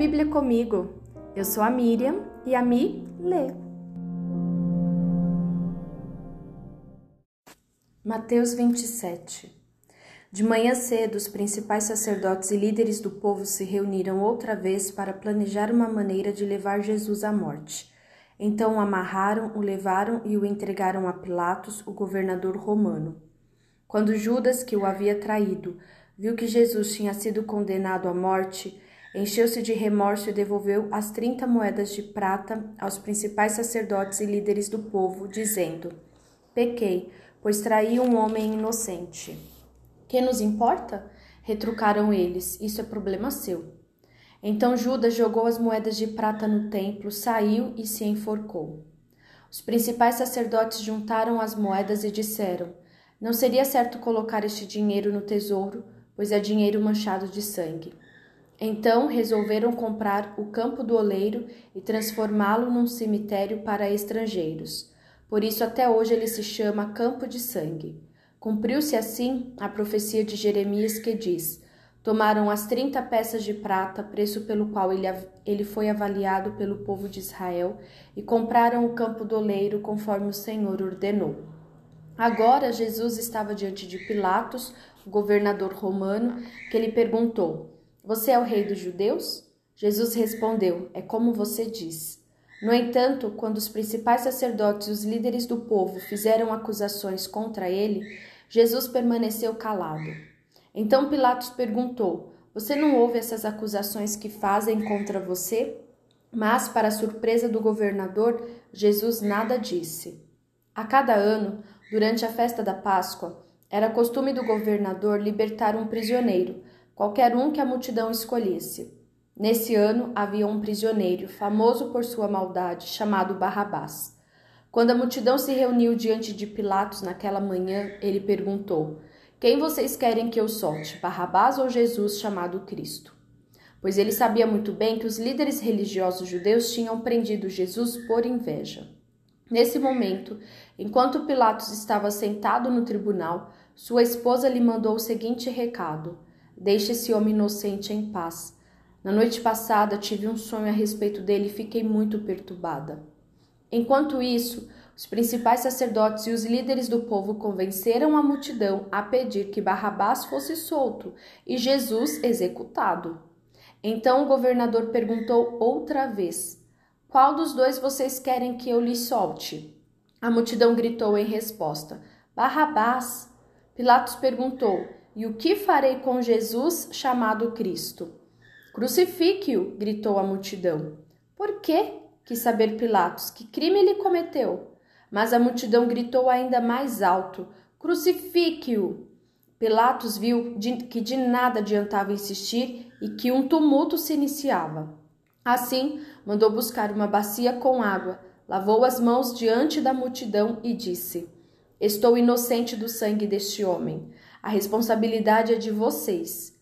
Bíblia comigo. Eu sou a Miriam e a Mi lê. Mateus 27 De manhã cedo, os principais sacerdotes e líderes do povo se reuniram outra vez para planejar uma maneira de levar Jesus à morte. Então o amarraram, o levaram e o entregaram a Pilatos, o governador romano. Quando Judas, que o havia traído, viu que Jesus tinha sido condenado à morte, encheu-se de remorso e devolveu as trinta moedas de prata aos principais sacerdotes e líderes do povo, dizendo: Pequei, pois traí um homem inocente. Que nos importa? retrucaram eles. Isso é problema seu. Então Judas jogou as moedas de prata no templo, saiu e se enforcou. Os principais sacerdotes juntaram as moedas e disseram: Não seria certo colocar este dinheiro no tesouro, pois é dinheiro manchado de sangue. Então resolveram comprar o campo do oleiro e transformá-lo num cemitério para estrangeiros. Por isso até hoje ele se chama Campo de Sangue. Cumpriu-se assim a profecia de Jeremias que diz: Tomaram as trinta peças de prata, preço pelo qual ele, ele foi avaliado pelo povo de Israel, e compraram o campo do oleiro conforme o Senhor ordenou. Agora Jesus estava diante de Pilatos, o governador romano, que lhe perguntou: você é o rei dos judeus? Jesus respondeu: É como você diz. No entanto, quando os principais sacerdotes e os líderes do povo fizeram acusações contra ele, Jesus permaneceu calado. Então Pilatos perguntou: Você não ouve essas acusações que fazem contra você? Mas, para surpresa do governador, Jesus nada disse. A cada ano, durante a festa da Páscoa, era costume do governador libertar um prisioneiro qualquer um que a multidão escolhesse. Nesse ano havia um prisioneiro, famoso por sua maldade, chamado Barrabás. Quando a multidão se reuniu diante de Pilatos naquela manhã, ele perguntou: Quem vocês querem que eu solte, Barrabás ou Jesus chamado Cristo? Pois ele sabia muito bem que os líderes religiosos judeus tinham prendido Jesus por inveja. Nesse momento, enquanto Pilatos estava sentado no tribunal, sua esposa lhe mandou o seguinte recado: Deixe esse homem inocente em paz. Na noite passada tive um sonho a respeito dele e fiquei muito perturbada. Enquanto isso, os principais sacerdotes e os líderes do povo convenceram a multidão a pedir que Barrabás fosse solto e Jesus executado. Então o governador perguntou outra vez: Qual dos dois vocês querem que eu lhe solte? A multidão gritou em resposta: Barrabás. Pilatos perguntou: e o que farei com Jesus chamado Cristo? Crucifique-o! gritou a multidão. Por quê? quis saber Pilatos. Que crime ele cometeu? Mas a multidão gritou ainda mais alto: Crucifique-o! Pilatos viu que de nada adiantava insistir e que um tumulto se iniciava. Assim, mandou buscar uma bacia com água, lavou as mãos diante da multidão e disse: Estou inocente do sangue deste homem. A responsabilidade é de vocês.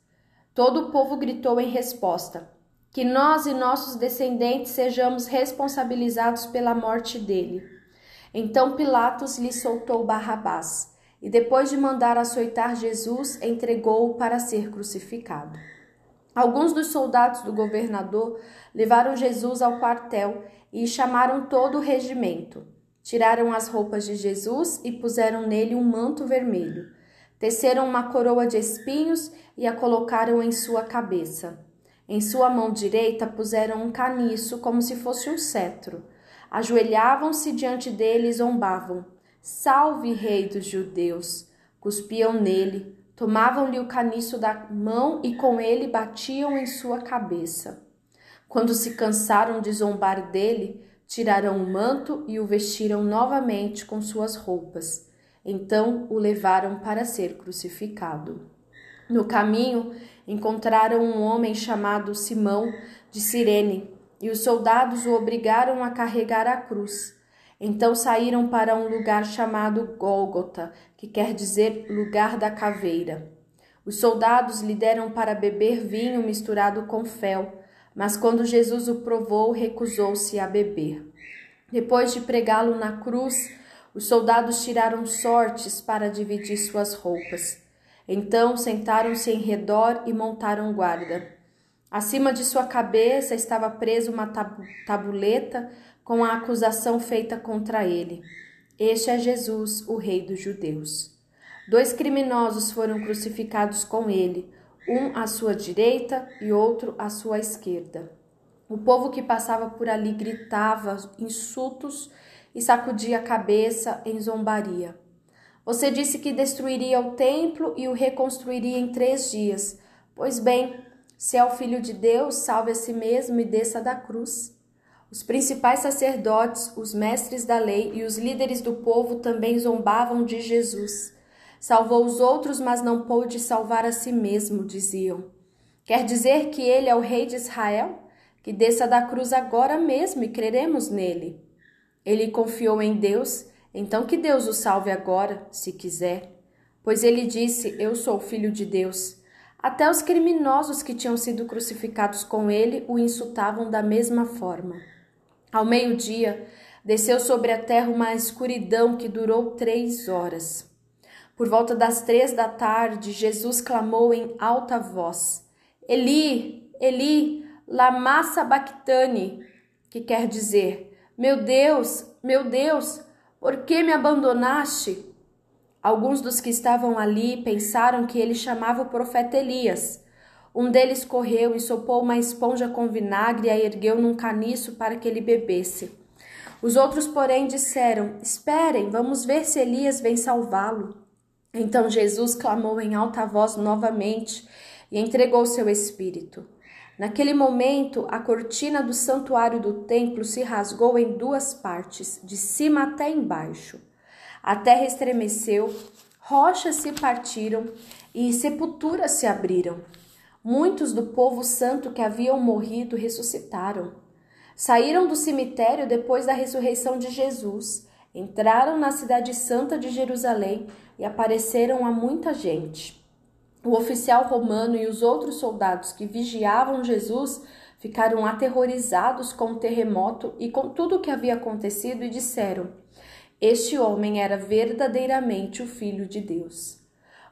Todo o povo gritou em resposta: Que nós e nossos descendentes sejamos responsabilizados pela morte dele. Então Pilatos lhe soltou Barrabás e, depois de mandar açoitar Jesus, entregou-o para ser crucificado. Alguns dos soldados do governador levaram Jesus ao quartel e chamaram todo o regimento. Tiraram as roupas de Jesus e puseram nele um manto vermelho. Teceram uma coroa de espinhos e a colocaram em sua cabeça. Em sua mão direita puseram um caniço como se fosse um cetro. Ajoelhavam-se diante dele e zombavam: Salve, Rei dos Judeus! Cuspiam nele, tomavam-lhe o caniço da mão e com ele batiam em sua cabeça. Quando se cansaram de zombar dele, tiraram o manto e o vestiram novamente com suas roupas então o levaram para ser crucificado. No caminho, encontraram um homem chamado Simão de Cirene, e os soldados o obrigaram a carregar a cruz. Então saíram para um lugar chamado Gólgota, que quer dizer lugar da caveira. Os soldados lhe deram para beber vinho misturado com fel, mas quando Jesus o provou, recusou-se a beber. Depois de pregá-lo na cruz, os soldados tiraram sortes para dividir suas roupas. Então sentaram-se em redor e montaram guarda. Acima de sua cabeça estava presa uma tabuleta com a acusação feita contra ele. Este é Jesus, o Rei dos Judeus. Dois criminosos foram crucificados com ele, um à sua direita e outro à sua esquerda. O povo que passava por ali gritava insultos e sacudia a cabeça em zombaria. Você disse que destruiria o templo e o reconstruiria em três dias. Pois bem, se é o Filho de Deus, salve a si mesmo e desça da cruz. Os principais sacerdotes, os mestres da lei e os líderes do povo também zombavam de Jesus. Salvou os outros, mas não pôde salvar a si mesmo, diziam. Quer dizer que ele é o rei de Israel? Que desça da cruz agora mesmo e creremos nele. Ele confiou em Deus, então que Deus o salve agora, se quiser. Pois ele disse: Eu sou filho de Deus. Até os criminosos que tinham sido crucificados com ele o insultavam da mesma forma. Ao meio-dia, desceu sobre a terra uma escuridão que durou três horas. Por volta das três da tarde, Jesus clamou em alta voz: Eli, Eli, lama sabachthani, que quer dizer: Meu Deus, meu Deus, por que me abandonaste? Alguns dos que estavam ali pensaram que ele chamava o profeta Elias. Um deles correu, ensopou uma esponja com vinagre e a ergueu num caniço para que ele bebesse. Os outros, porém, disseram: Esperem, vamos ver se Elias vem salvá-lo. Então Jesus clamou em alta voz novamente e entregou seu espírito. Naquele momento, a cortina do santuário do templo se rasgou em duas partes, de cima até embaixo. A terra estremeceu, rochas se partiram e sepulturas se abriram. Muitos do povo santo que haviam morrido ressuscitaram. Saíram do cemitério depois da ressurreição de Jesus, entraram na cidade santa de Jerusalém e apareceram a muita gente. O oficial romano e os outros soldados que vigiavam Jesus ficaram aterrorizados com o terremoto e com tudo o que havia acontecido e disseram: Este homem era verdadeiramente o Filho de Deus.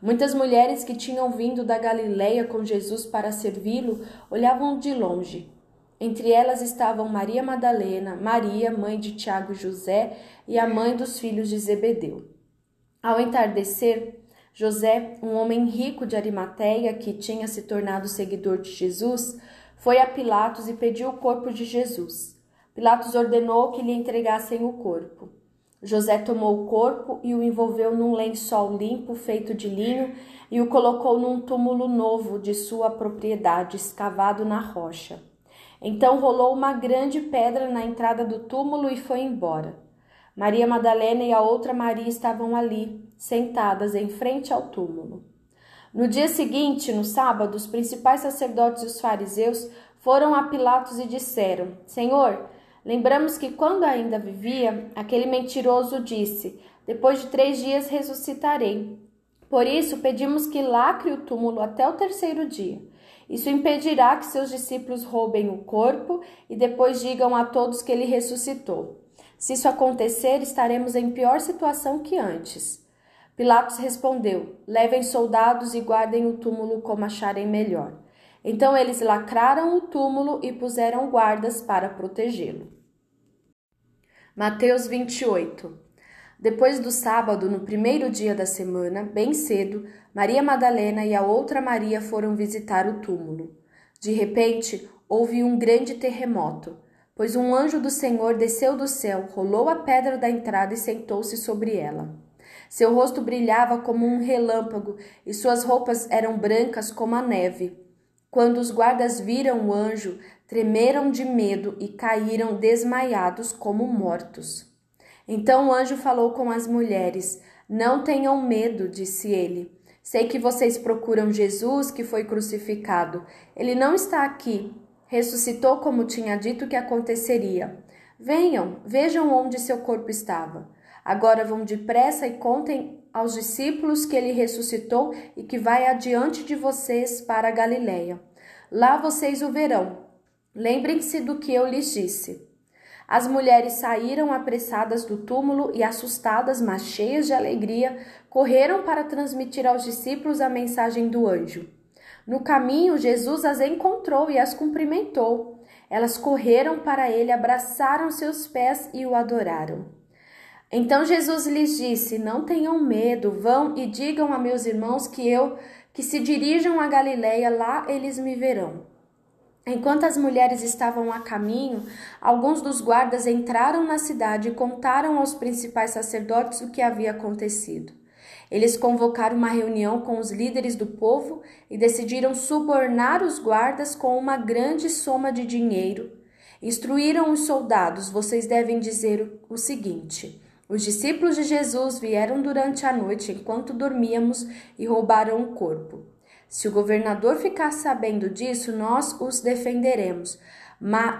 Muitas mulheres que tinham vindo da Galiléia com Jesus para servi-lo olhavam de longe. Entre elas estavam Maria Madalena, Maria, mãe de Tiago e José, e a mãe dos filhos de Zebedeu. Ao entardecer, José, um homem rico de Arimateia que tinha se tornado seguidor de Jesus, foi a Pilatos e pediu o corpo de Jesus. Pilatos ordenou que lhe entregassem o corpo. José tomou o corpo e o envolveu num lençol limpo feito de linho e o colocou num túmulo novo de sua propriedade, escavado na rocha. Então rolou uma grande pedra na entrada do túmulo e foi embora. Maria Madalena e a outra Maria estavam ali, sentadas em frente ao túmulo. No dia seguinte, no sábado, os principais sacerdotes e os fariseus foram a Pilatos e disseram: Senhor, lembramos que quando ainda vivia, aquele mentiroso disse: Depois de três dias ressuscitarei. Por isso, pedimos que lacre o túmulo até o terceiro dia. Isso impedirá que seus discípulos roubem o corpo e depois digam a todos que ele ressuscitou. Se isso acontecer, estaremos em pior situação que antes. Pilatos respondeu: Levem soldados e guardem o túmulo como acharem melhor. Então eles lacraram o túmulo e puseram guardas para protegê-lo. Mateus 28 Depois do sábado, no primeiro dia da semana, bem cedo, Maria Madalena e a outra Maria foram visitar o túmulo. De repente, houve um grande terremoto pois um anjo do Senhor desceu do céu, rolou a pedra da entrada e sentou-se sobre ela. Seu rosto brilhava como um relâmpago e suas roupas eram brancas como a neve. Quando os guardas viram o anjo, tremeram de medo e caíram desmaiados como mortos. Então o anjo falou com as mulheres: Não tenham medo, disse ele. Sei que vocês procuram Jesus que foi crucificado. Ele não está aqui Ressuscitou como tinha dito que aconteceria. Venham, vejam onde seu corpo estava. Agora vão depressa e contem aos discípulos que ele ressuscitou e que vai adiante de vocês para a Galiléia. Lá vocês o verão. Lembrem-se do que eu lhes disse. As mulheres saíram apressadas do túmulo e, assustadas, mas cheias de alegria, correram para transmitir aos discípulos a mensagem do anjo. No caminho, Jesus as encontrou e as cumprimentou. Elas correram para ele, abraçaram seus pés e o adoraram. Então Jesus lhes disse: Não tenham medo, vão e digam a meus irmãos que eu que se dirijam a Galiléia, lá eles me verão. Enquanto as mulheres estavam a caminho, alguns dos guardas entraram na cidade e contaram aos principais sacerdotes o que havia acontecido. Eles convocaram uma reunião com os líderes do povo e decidiram subornar os guardas com uma grande soma de dinheiro. Instruíram os soldados: vocês devem dizer o seguinte. Os discípulos de Jesus vieram durante a noite enquanto dormíamos e roubaram o corpo. Se o governador ficar sabendo disso, nós os defenderemos,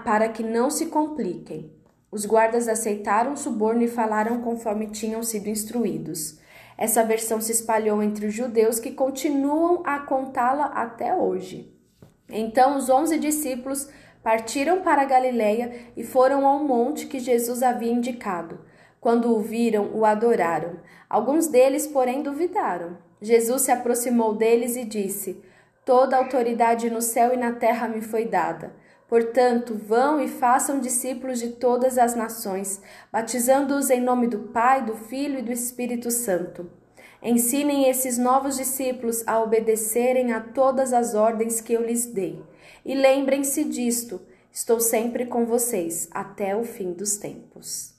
para que não se compliquem. Os guardas aceitaram o suborno e falaram conforme tinham sido instruídos. Essa versão se espalhou entre os judeus que continuam a contá-la até hoje. Então os onze discípulos partiram para a Galiléia e foram ao monte que Jesus havia indicado. Quando o viram, o adoraram. Alguns deles, porém, duvidaram. Jesus se aproximou deles e disse: Toda autoridade no céu e na terra me foi dada. Portanto, vão e façam discípulos de todas as nações, batizando-os em nome do Pai, do Filho e do Espírito Santo. Ensinem esses novos discípulos a obedecerem a todas as ordens que eu lhes dei. E lembrem-se disto: estou sempre com vocês até o fim dos tempos.